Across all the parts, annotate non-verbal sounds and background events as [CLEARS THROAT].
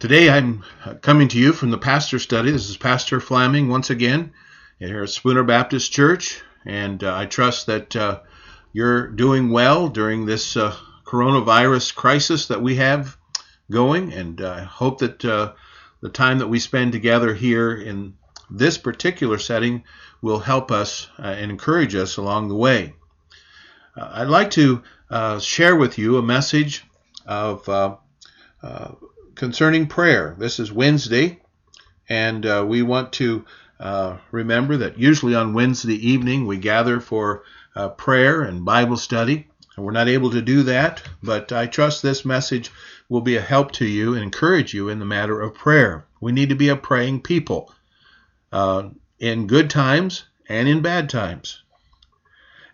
Today I'm coming to you from the pastor study. This is Pastor Flaming once again here at Spooner Baptist Church, and uh, I trust that uh, you're doing well during this uh, coronavirus crisis that we have going, and I hope that the time that we spend together here in this particular setting will help us and encourage us along the way. I'd like to share with you a message of concerning prayer. This is Wednesday, and uh, we want to uh, remember that usually on Wednesday evening we gather for uh, prayer and Bible study. And we're not able to do that, but I trust this message will be a help to you and encourage you in the matter of prayer. We need to be a praying people uh, in good times and in bad times.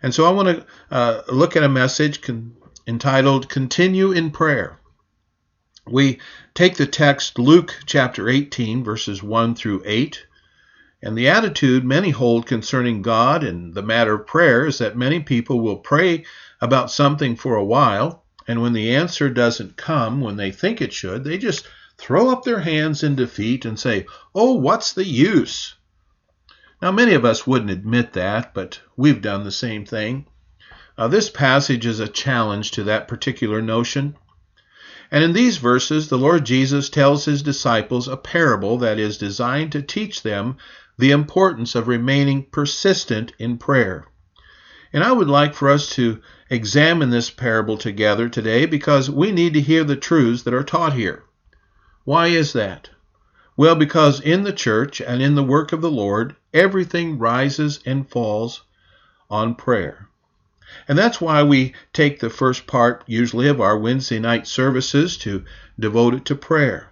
And so I want to uh, look at a message con- entitled Continue in Prayer. We take the text Luke chapter 18, verses 1 through 8, and the attitude many hold concerning God and the matter of prayer is that many people will pray about something for a while, and when the answer doesn't come when they think it should, they just throw up their hands in defeat and say, Oh, what's the use? Now, many of us wouldn't admit that, but we've done the same thing. Uh, this passage is a challenge to that particular notion. And in these verses, the Lord Jesus tells his disciples a parable that is designed to teach them the importance of remaining persistent in prayer. And I would like for us to examine this parable together today because we need to hear the truths that are taught here. Why is that? Well, because in the church and in the work of the Lord, everything rises and falls on prayer. And that's why we take the first part, usually, of our Wednesday night services to devote it to prayer.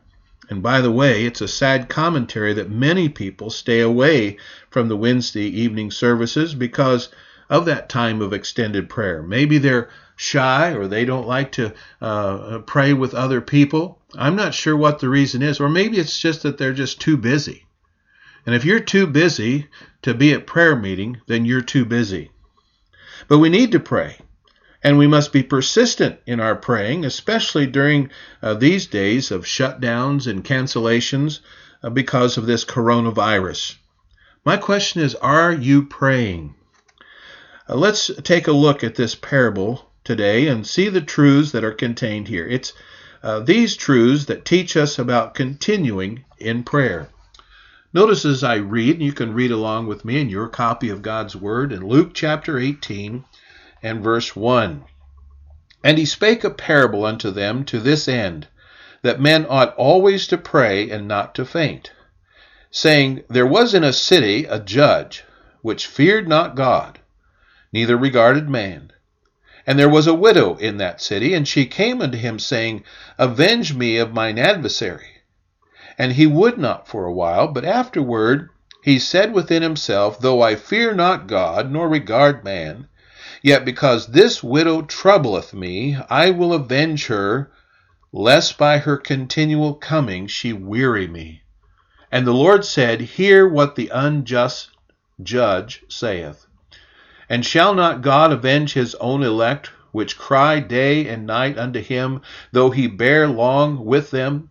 And by the way, it's a sad commentary that many people stay away from the Wednesday evening services because of that time of extended prayer. Maybe they're shy or they don't like to uh, pray with other people. I'm not sure what the reason is, or maybe it's just that they're just too busy. And if you're too busy to be at prayer meeting, then you're too busy. But we need to pray. And we must be persistent in our praying, especially during uh, these days of shutdowns and cancellations uh, because of this coronavirus. My question is Are you praying? Uh, let's take a look at this parable today and see the truths that are contained here. It's uh, these truths that teach us about continuing in prayer. Notice as I read, and you can read along with me in your copy of God's Word in Luke chapter 18 and verse 1. And he spake a parable unto them to this end, that men ought always to pray and not to faint, saying, There was in a city a judge, which feared not God, neither regarded man. And there was a widow in that city, and she came unto him, saying, Avenge me of mine adversary. And he would not for a while, but afterward he said within himself, Though I fear not God, nor regard man, yet because this widow troubleth me, I will avenge her, lest by her continual coming she weary me. And the Lord said, Hear what the unjust judge saith. And shall not God avenge his own elect, which cry day and night unto him, though he bear long with them?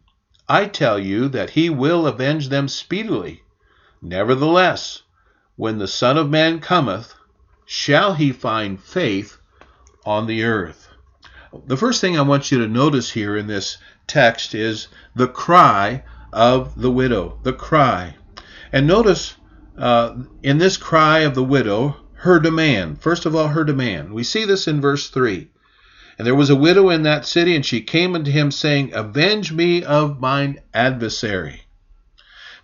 I tell you that he will avenge them speedily. Nevertheless, when the Son of Man cometh, shall he find faith on the earth? The first thing I want you to notice here in this text is the cry of the widow. The cry. And notice uh, in this cry of the widow, her demand. First of all, her demand. We see this in verse 3. And there was a widow in that city, and she came unto him, saying, Avenge me of mine adversary.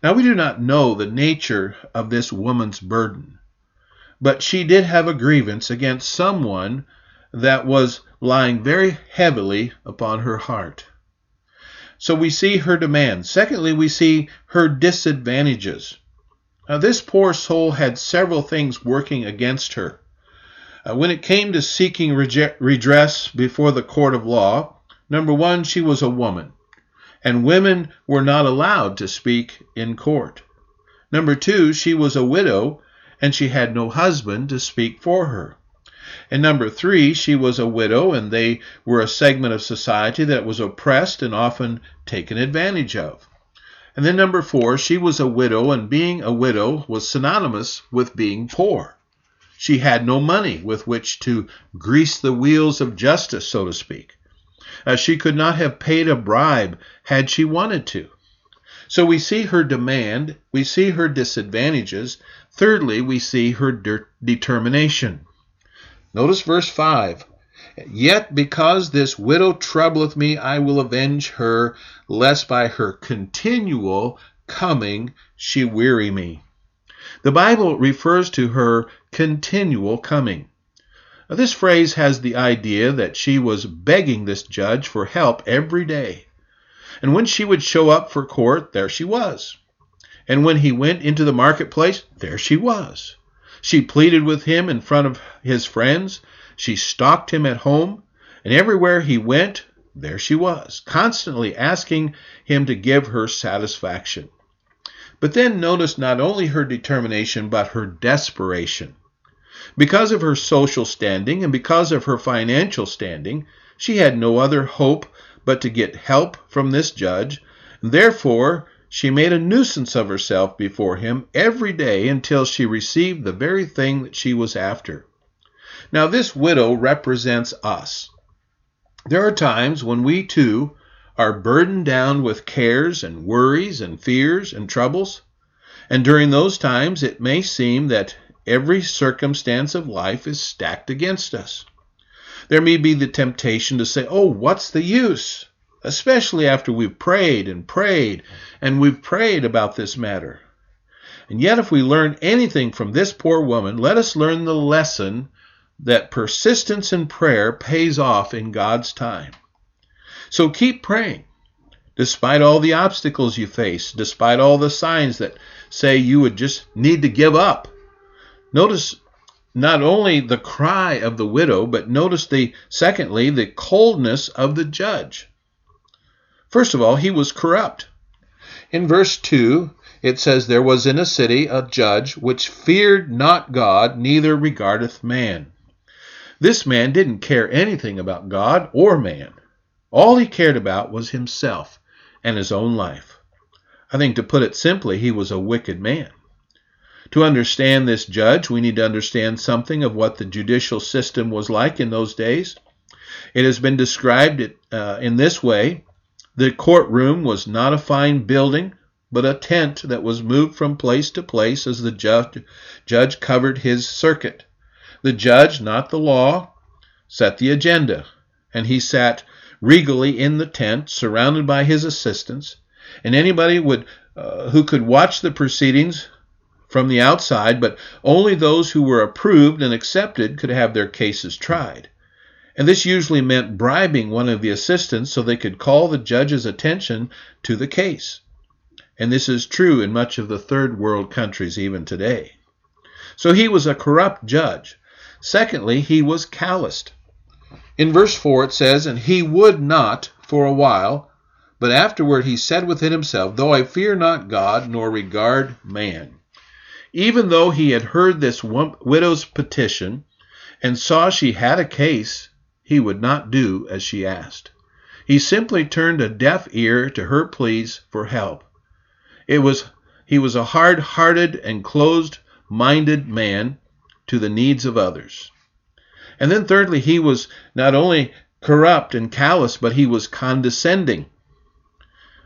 Now we do not know the nature of this woman's burden, but she did have a grievance against someone that was lying very heavily upon her heart. So we see her demands. Secondly, we see her disadvantages. Now, this poor soul had several things working against her. Uh, when it came to seeking redress before the court of law, number one, she was a woman, and women were not allowed to speak in court. Number two, she was a widow, and she had no husband to speak for her. And number three, she was a widow, and they were a segment of society that was oppressed and often taken advantage of. And then number four, she was a widow, and being a widow was synonymous with being poor. She had no money with which to grease the wheels of justice, so to speak. Uh, she could not have paid a bribe had she wanted to. So we see her demand, we see her disadvantages. Thirdly, we see her de- determination. Notice verse 5. Yet because this widow troubleth me, I will avenge her, lest by her continual coming she weary me. The Bible refers to her continual coming. Now, this phrase has the idea that she was begging this judge for help every day. And when she would show up for court, there she was. And when he went into the marketplace, there she was. She pleaded with him in front of his friends. She stalked him at home. And everywhere he went, there she was, constantly asking him to give her satisfaction. But then notice not only her determination, but her desperation. Because of her social standing and because of her financial standing, she had no other hope but to get help from this judge. Therefore, she made a nuisance of herself before him every day until she received the very thing that she was after. Now, this widow represents us. There are times when we too are burdened down with cares and worries and fears and troubles. And during those times, it may seem that every circumstance of life is stacked against us. There may be the temptation to say, Oh, what's the use? Especially after we've prayed and prayed and we've prayed about this matter. And yet, if we learn anything from this poor woman, let us learn the lesson that persistence in prayer pays off in God's time. So keep praying. Despite all the obstacles you face, despite all the signs that say you would just need to give up. Notice not only the cry of the widow, but notice the secondly the coldness of the judge. First of all, he was corrupt. In verse 2, it says, There was in a city a judge which feared not God, neither regardeth man. This man didn't care anything about God or man. All he cared about was himself and his own life. I think to put it simply, he was a wicked man. To understand this judge, we need to understand something of what the judicial system was like in those days. It has been described uh, in this way the courtroom was not a fine building, but a tent that was moved from place to place as the judge, judge covered his circuit. The judge, not the law, set the agenda, and he sat regally in the tent, surrounded by his assistants, and anybody would uh, who could watch the proceedings from the outside, but only those who were approved and accepted could have their cases tried. And this usually meant bribing one of the assistants so they could call the judge's attention to the case. And this is true in much of the third world countries even today. So he was a corrupt judge. Secondly, he was calloused. In verse 4 it says, And he would not for a while, but afterward he said within himself, Though I fear not God, nor regard man. Even though he had heard this widow's petition and saw she had a case, he would not do as she asked. He simply turned a deaf ear to her pleas for help. It was he was a hard-hearted and closed-minded man to the needs of others. And then, thirdly, he was not only corrupt and callous, but he was condescending.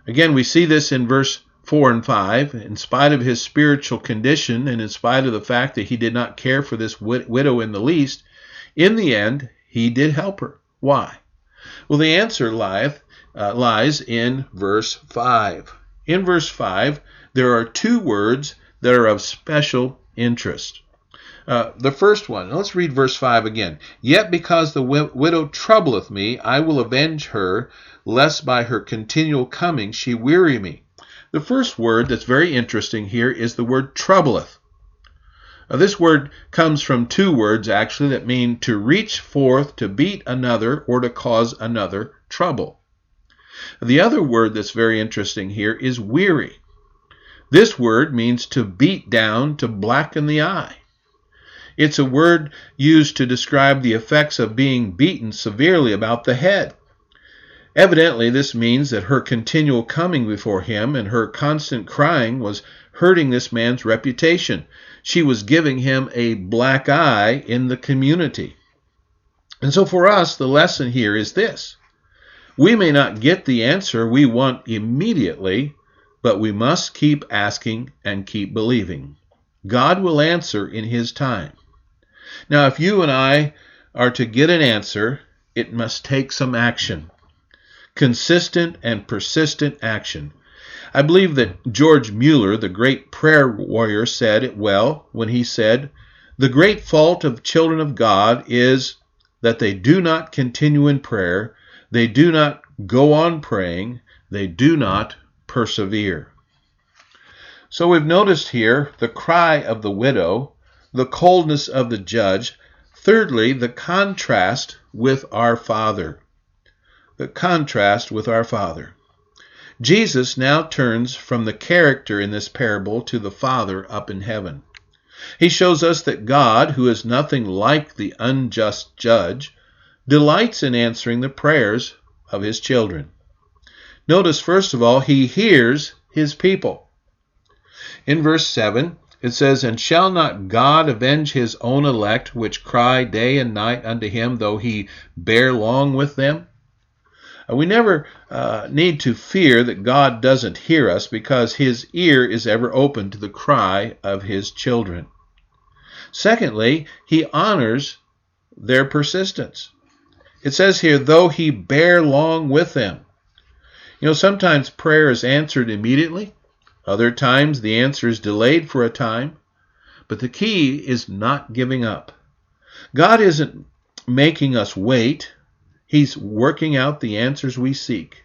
Again, we see this in verse 4 and 5. In spite of his spiritual condition and in spite of the fact that he did not care for this widow in the least, in the end, he did help her. Why? Well, the answer lieth, uh, lies in verse 5. In verse 5, there are two words that are of special interest. Uh, the first one, let's read verse 5 again. Yet because the widow troubleth me, I will avenge her, lest by her continual coming she weary me. The first word that's very interesting here is the word troubleth. Now, this word comes from two words actually that mean to reach forth, to beat another, or to cause another trouble. The other word that's very interesting here is weary. This word means to beat down, to blacken the eye. It's a word used to describe the effects of being beaten severely about the head. Evidently, this means that her continual coming before him and her constant crying was hurting this man's reputation. She was giving him a black eye in the community. And so for us, the lesson here is this we may not get the answer we want immediately, but we must keep asking and keep believing. God will answer in His time. Now, if you and I are to get an answer, it must take some action consistent and persistent action. I believe that George Mueller, the great prayer warrior, said it well when he said, The great fault of children of God is that they do not continue in prayer, they do not go on praying, they do not persevere. So we've noticed here the cry of the widow, the coldness of the judge, thirdly, the contrast with our Father. The contrast with our Father. Jesus now turns from the character in this parable to the Father up in heaven. He shows us that God, who is nothing like the unjust judge, delights in answering the prayers of his children. Notice, first of all, he hears his people. In verse 7, it says, And shall not God avenge his own elect, which cry day and night unto him, though he bear long with them? We never uh, need to fear that God doesn't hear us because his ear is ever open to the cry of his children. Secondly, he honors their persistence. It says here, though he bear long with them. You know, sometimes prayer is answered immediately, other times the answer is delayed for a time, but the key is not giving up. God isn't making us wait, He's working out the answers we seek.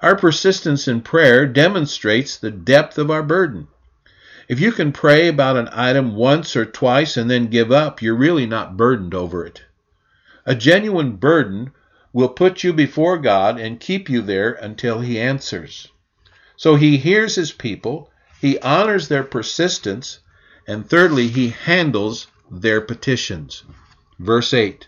Our persistence in prayer demonstrates the depth of our burden. If you can pray about an item once or twice and then give up, you're really not burdened over it. A genuine burden will put you before God and keep you there until He answers. So He hears His people, He honors their persistence, and thirdly, He handles their petitions. Verse 8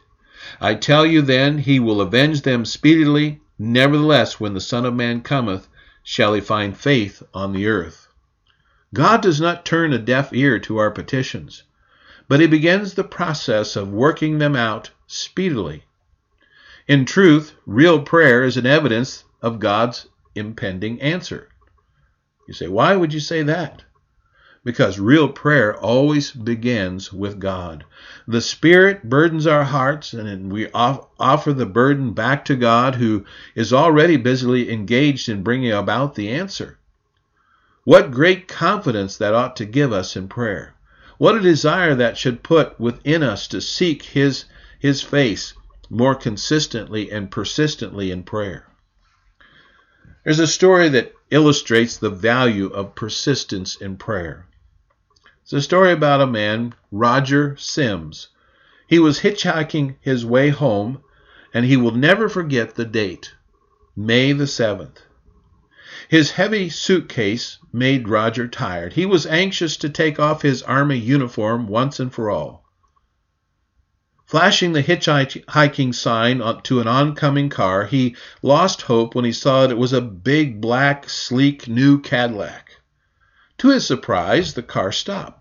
I tell you then, He will avenge them speedily. Nevertheless, when the Son of Man cometh, shall He find faith on the earth. God does not turn a deaf ear to our petitions, but He begins the process of working them out speedily. In truth, real prayer is an evidence of God's impending answer. You say, why would you say that? Because real prayer always begins with God. The Spirit burdens our hearts, and we offer the burden back to God, who is already busily engaged in bringing about the answer. What great confidence that ought to give us in prayer. What a desire that should put within us to seek His his face more consistently and persistently in prayer. There's a story that illustrates the value of persistence in prayer. It's a story about a man, Roger Sims. He was hitchhiking his way home, and he will never forget the date, May the 7th. His heavy suitcase made Roger tired. He was anxious to take off his army uniform once and for all. Flashing the hitchhiking sign to an oncoming car, he lost hope when he saw that it was a big, black, sleek new Cadillac. To his surprise, the car stopped.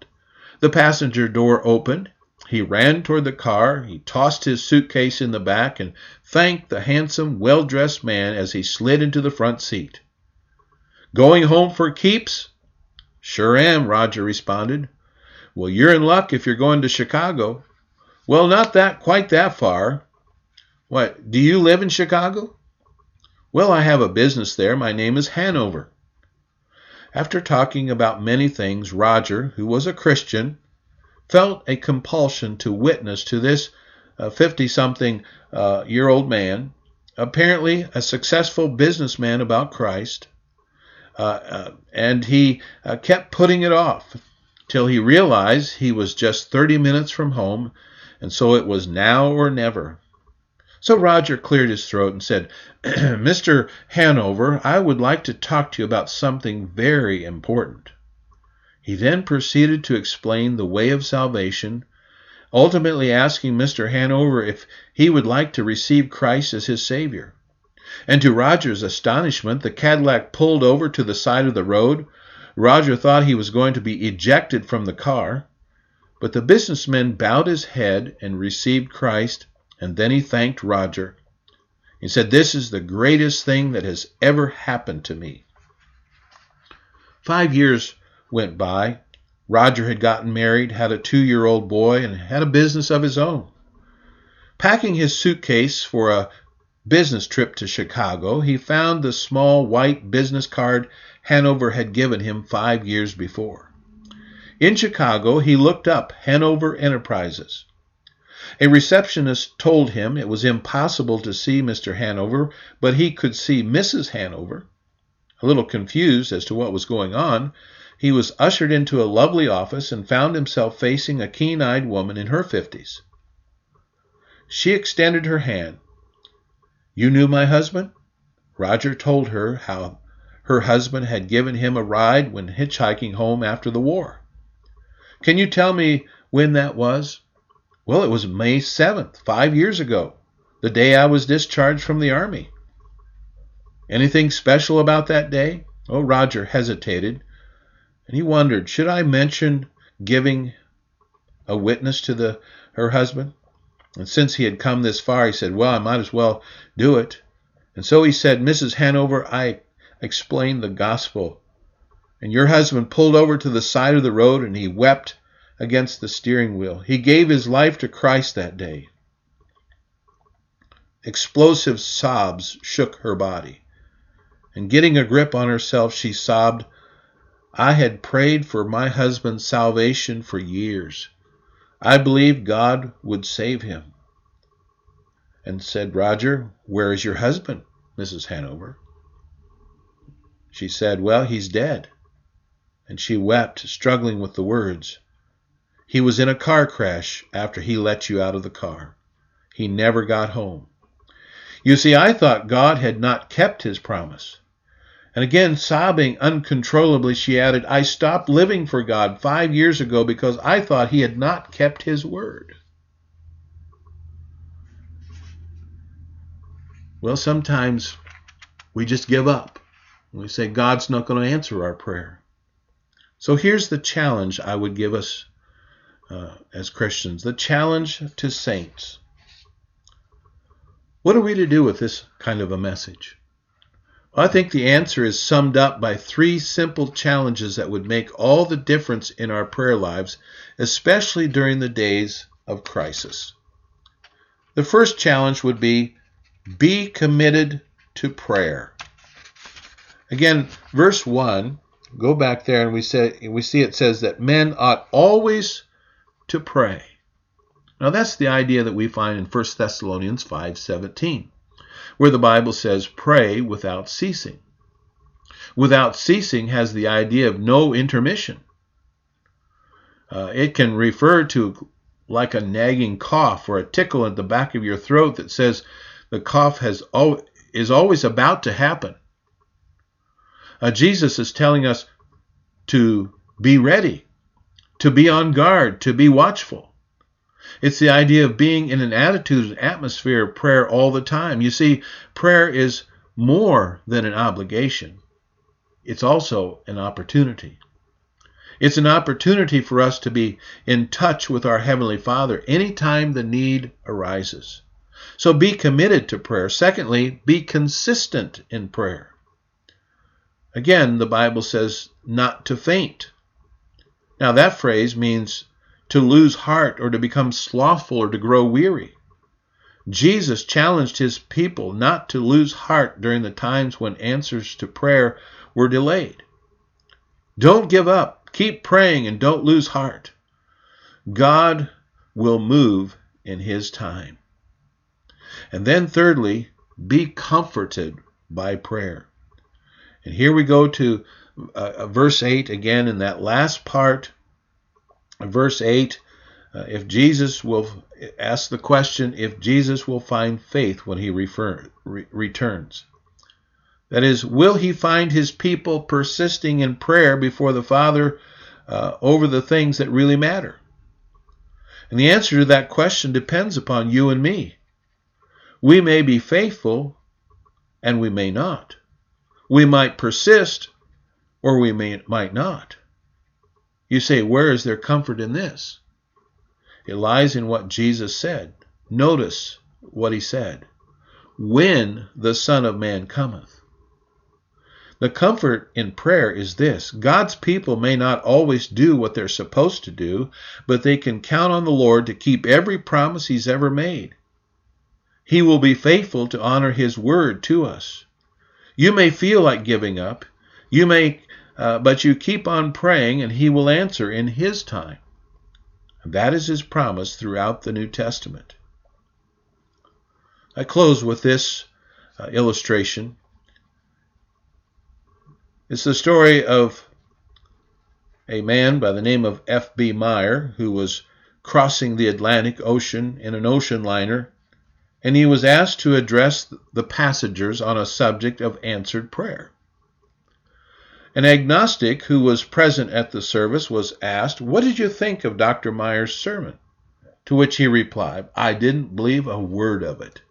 The passenger door opened. He ran toward the car. He tossed his suitcase in the back and thanked the handsome, well dressed man as he slid into the front seat. Going home for keeps? Sure am, Roger responded. Well, you're in luck if you're going to Chicago. Well, not that quite that far. What, do you live in Chicago? Well, I have a business there. My name is Hanover. After talking about many things, Roger, who was a Christian, felt a compulsion to witness to this 50 uh, something uh, year old man, apparently a successful businessman about Christ. uh, uh, and he uh, kept putting it off till he realized he was just 30 minutes from home, and so it was now or never. So Roger cleared his throat and said, [CLEARS THROAT] Mr. Hanover, I would like to talk to you about something very important. He then proceeded to explain the way of salvation, ultimately asking Mr. Hanover if he would like to receive Christ as his Savior. And to Roger's astonishment, the Cadillac pulled over to the side of the road. Roger thought he was going to be ejected from the car, but the businessman bowed his head and received Christ and then he thanked Roger. He said, This is the greatest thing that has ever happened to me. Five years went by. Roger had gotten married, had a two year old boy, and had a business of his own. Packing his suitcase for a business trip to Chicago, he found the small white business card Hanover had given him five years before. In Chicago, he looked up Hanover Enterprises. A receptionist told him it was impossible to see Mr. Hanover, but he could see Mrs. Hanover. A little confused as to what was going on, he was ushered into a lovely office and found himself facing a keen eyed woman in her fifties. She extended her hand. You knew my husband? Roger told her how her husband had given him a ride when hitchhiking home after the war. Can you tell me when that was? Well, it was May 7th, five years ago, the day I was discharged from the Army. Anything special about that day? Oh, Roger hesitated, and he wondered, should I mention giving a witness to the her husband? And since he had come this far, he said, Well, I might as well do it. And so he said, Mrs. Hanover, I explained the gospel. And your husband pulled over to the side of the road and he wept against the steering wheel. He gave his life to Christ that day. Explosive sobs shook her body. And getting a grip on herself, she sobbed, I had prayed for my husband's salvation for years. I believed God would save him. And said, Roger, where is your husband, Mrs. Hanover? She said, Well, he's dead. And she wept, struggling with the words. He was in a car crash after he let you out of the car. He never got home. You see, I thought God had not kept his promise. And again, sobbing uncontrollably, she added, I stopped living for God five years ago because I thought he had not kept his word. Well, sometimes we just give up. We say, God's not going to answer our prayer. So here's the challenge I would give us uh, as Christians, the challenge to saints. What are we to do with this kind of a message? Well, I think the answer is summed up by three simple challenges that would make all the difference in our prayer lives, especially during the days of crisis. The first challenge would be be committed to prayer. Again, verse 1, go back there and we say we see it says that men ought always to pray. Now that's the idea that we find in 1 Thessalonians 5:17, where the Bible says pray without ceasing. Without ceasing has the idea of no intermission. Uh, it can refer to like a nagging cough or a tickle at the back of your throat that says the cough has al- is always about to happen. Uh, Jesus is telling us to be ready to be on guard, to be watchful. It's the idea of being in an attitude, an atmosphere of prayer all the time. You see, prayer is more than an obligation, it's also an opportunity. It's an opportunity for us to be in touch with our Heavenly Father anytime the need arises. So be committed to prayer. Secondly, be consistent in prayer. Again, the Bible says not to faint. Now, that phrase means to lose heart or to become slothful or to grow weary. Jesus challenged his people not to lose heart during the times when answers to prayer were delayed. Don't give up. Keep praying and don't lose heart. God will move in his time. And then, thirdly, be comforted by prayer. And here we go to uh, verse 8 again in that last part. Verse 8 uh, if Jesus will ask the question if Jesus will find faith when he refer, re, returns. That is, will he find his people persisting in prayer before the Father uh, over the things that really matter? And the answer to that question depends upon you and me. We may be faithful and we may not. We might persist or we may, might not. You say, where is there comfort in this? It lies in what Jesus said. Notice what he said. When the Son of Man cometh. The comfort in prayer is this God's people may not always do what they're supposed to do, but they can count on the Lord to keep every promise He's ever made. He will be faithful to honor His word to us. You may feel like giving up, you may, uh, but you keep on praying, and He will answer in His time. That is his promise throughout the New Testament. I close with this uh, illustration. It's the story of a man by the name of F.B. Meyer who was crossing the Atlantic Ocean in an ocean liner, and he was asked to address the passengers on a subject of answered prayer. An agnostic who was present at the service was asked, What did you think of Dr. Meyer's sermon? To which he replied, I didn't believe a word of it.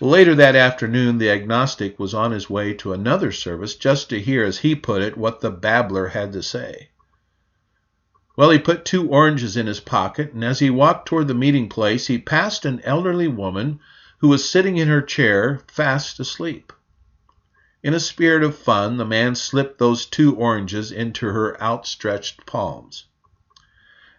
Later that afternoon, the agnostic was on his way to another service just to hear, as he put it, what the babbler had to say. Well, he put two oranges in his pocket, and as he walked toward the meeting place, he passed an elderly woman who was sitting in her chair, fast asleep. In a spirit of fun, the man slipped those two oranges into her outstretched palms.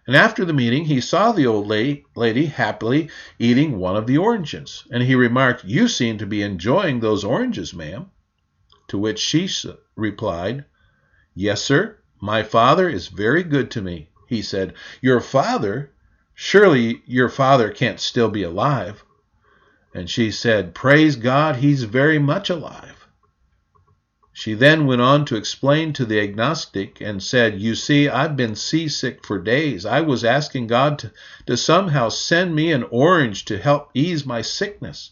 And after the meeting, he saw the old lady happily eating one of the oranges, and he remarked, You seem to be enjoying those oranges, ma'am. To which she replied, Yes, sir, my father is very good to me. He said, Your father? Surely your father can't still be alive. And she said, Praise God, he's very much alive. She then went on to explain to the agnostic and said, You see, I've been seasick for days. I was asking God to, to somehow send me an orange to help ease my sickness.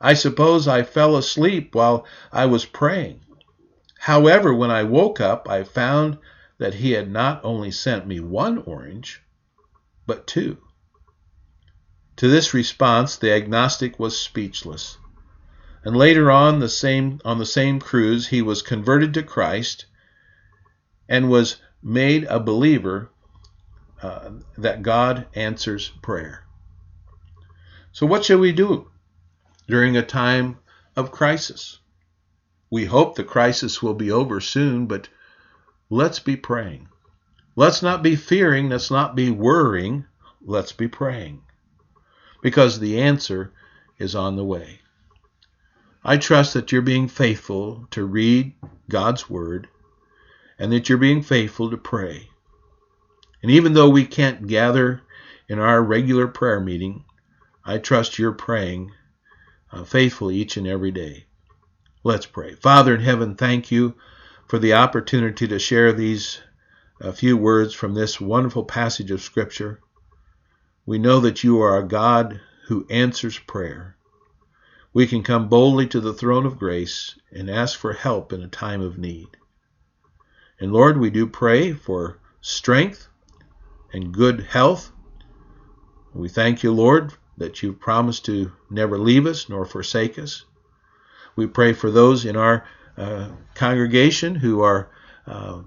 I suppose I fell asleep while I was praying. However, when I woke up, I found that he had not only sent me one orange, but two. To this response, the agnostic was speechless and later on the same on the same cruise he was converted to Christ and was made a believer uh, that God answers prayer. So what should we do during a time of crisis? We hope the crisis will be over soon, but let's be praying. Let's not be fearing, let's not be worrying, let's be praying. Because the answer is on the way. I trust that you're being faithful to read God's Word and that you're being faithful to pray. And even though we can't gather in our regular prayer meeting, I trust you're praying uh, faithfully each and every day. Let's pray. Father in heaven, thank you for the opportunity to share these uh, few words from this wonderful passage of Scripture. We know that you are a God who answers prayer we can come boldly to the throne of grace and ask for help in a time of need. And Lord, we do pray for strength and good health. We thank you, Lord, that you've promised to never leave us nor forsake us. We pray for those in our uh, congregation who are uh,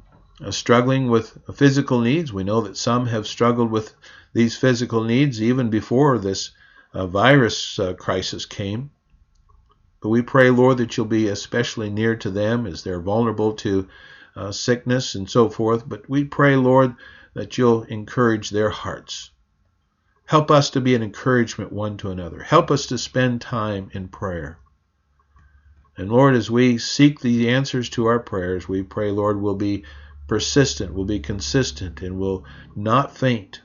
struggling with physical needs. We know that some have struggled with these physical needs even before this uh, virus uh, crisis came. But we pray, Lord, that you'll be especially near to them as they're vulnerable to uh, sickness and so forth. But we pray, Lord, that you'll encourage their hearts. Help us to be an encouragement one to another. Help us to spend time in prayer. And Lord, as we seek the answers to our prayers, we pray, Lord, we'll be persistent, we'll be consistent, and we'll not faint.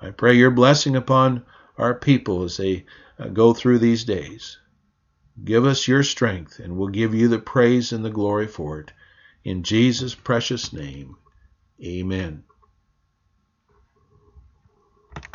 I pray your blessing upon our people as they uh, go through these days. Give us your strength, and we'll give you the praise and the glory for it. In Jesus' precious name, amen.